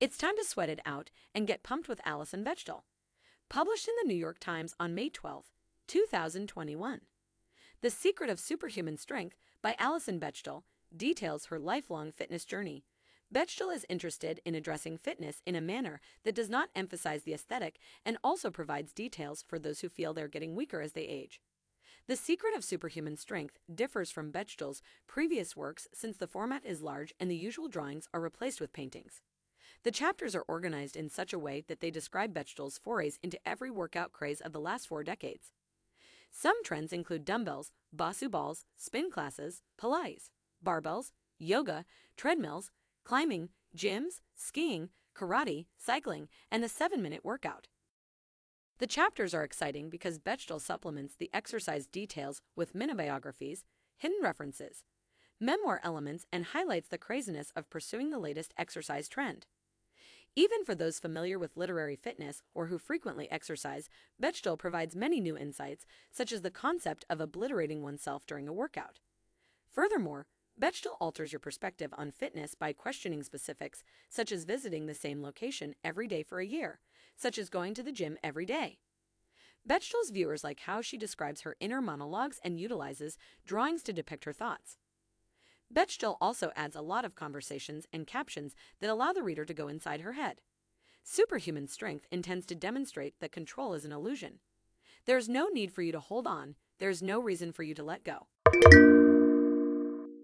It's time to sweat it out and get pumped with Alison Bechdel. Published in the New York Times on May 12, 2021. The Secret of Superhuman Strength by Alison Bechdel details her lifelong fitness journey. Bechdel is interested in addressing fitness in a manner that does not emphasize the aesthetic and also provides details for those who feel they're getting weaker as they age. The Secret of Superhuman Strength differs from Bechdel's previous works since the format is large and the usual drawings are replaced with paintings. The chapters are organized in such a way that they describe Bechdel's forays into every workout craze of the last four decades. Some trends include dumbbells, Bosu balls, spin classes, Pilates, barbells, yoga, treadmills, climbing, gyms, skiing, karate, cycling, and the 7-minute workout. The chapters are exciting because Bechdel supplements the exercise details with mini-biographies, hidden references, memoir elements, and highlights the craziness of pursuing the latest exercise trend. Even for those familiar with literary fitness or who frequently exercise, Bechdel provides many new insights, such as the concept of obliterating oneself during a workout. Furthermore, Bechdel alters your perspective on fitness by questioning specifics, such as visiting the same location every day for a year, such as going to the gym every day. Bechdel's viewers like how she describes her inner monologues and utilizes drawings to depict her thoughts. Bechdel also adds a lot of conversations and captions that allow the reader to go inside her head. Superhuman strength intends to demonstrate that control is an illusion. There is no need for you to hold on, there is no reason for you to let go.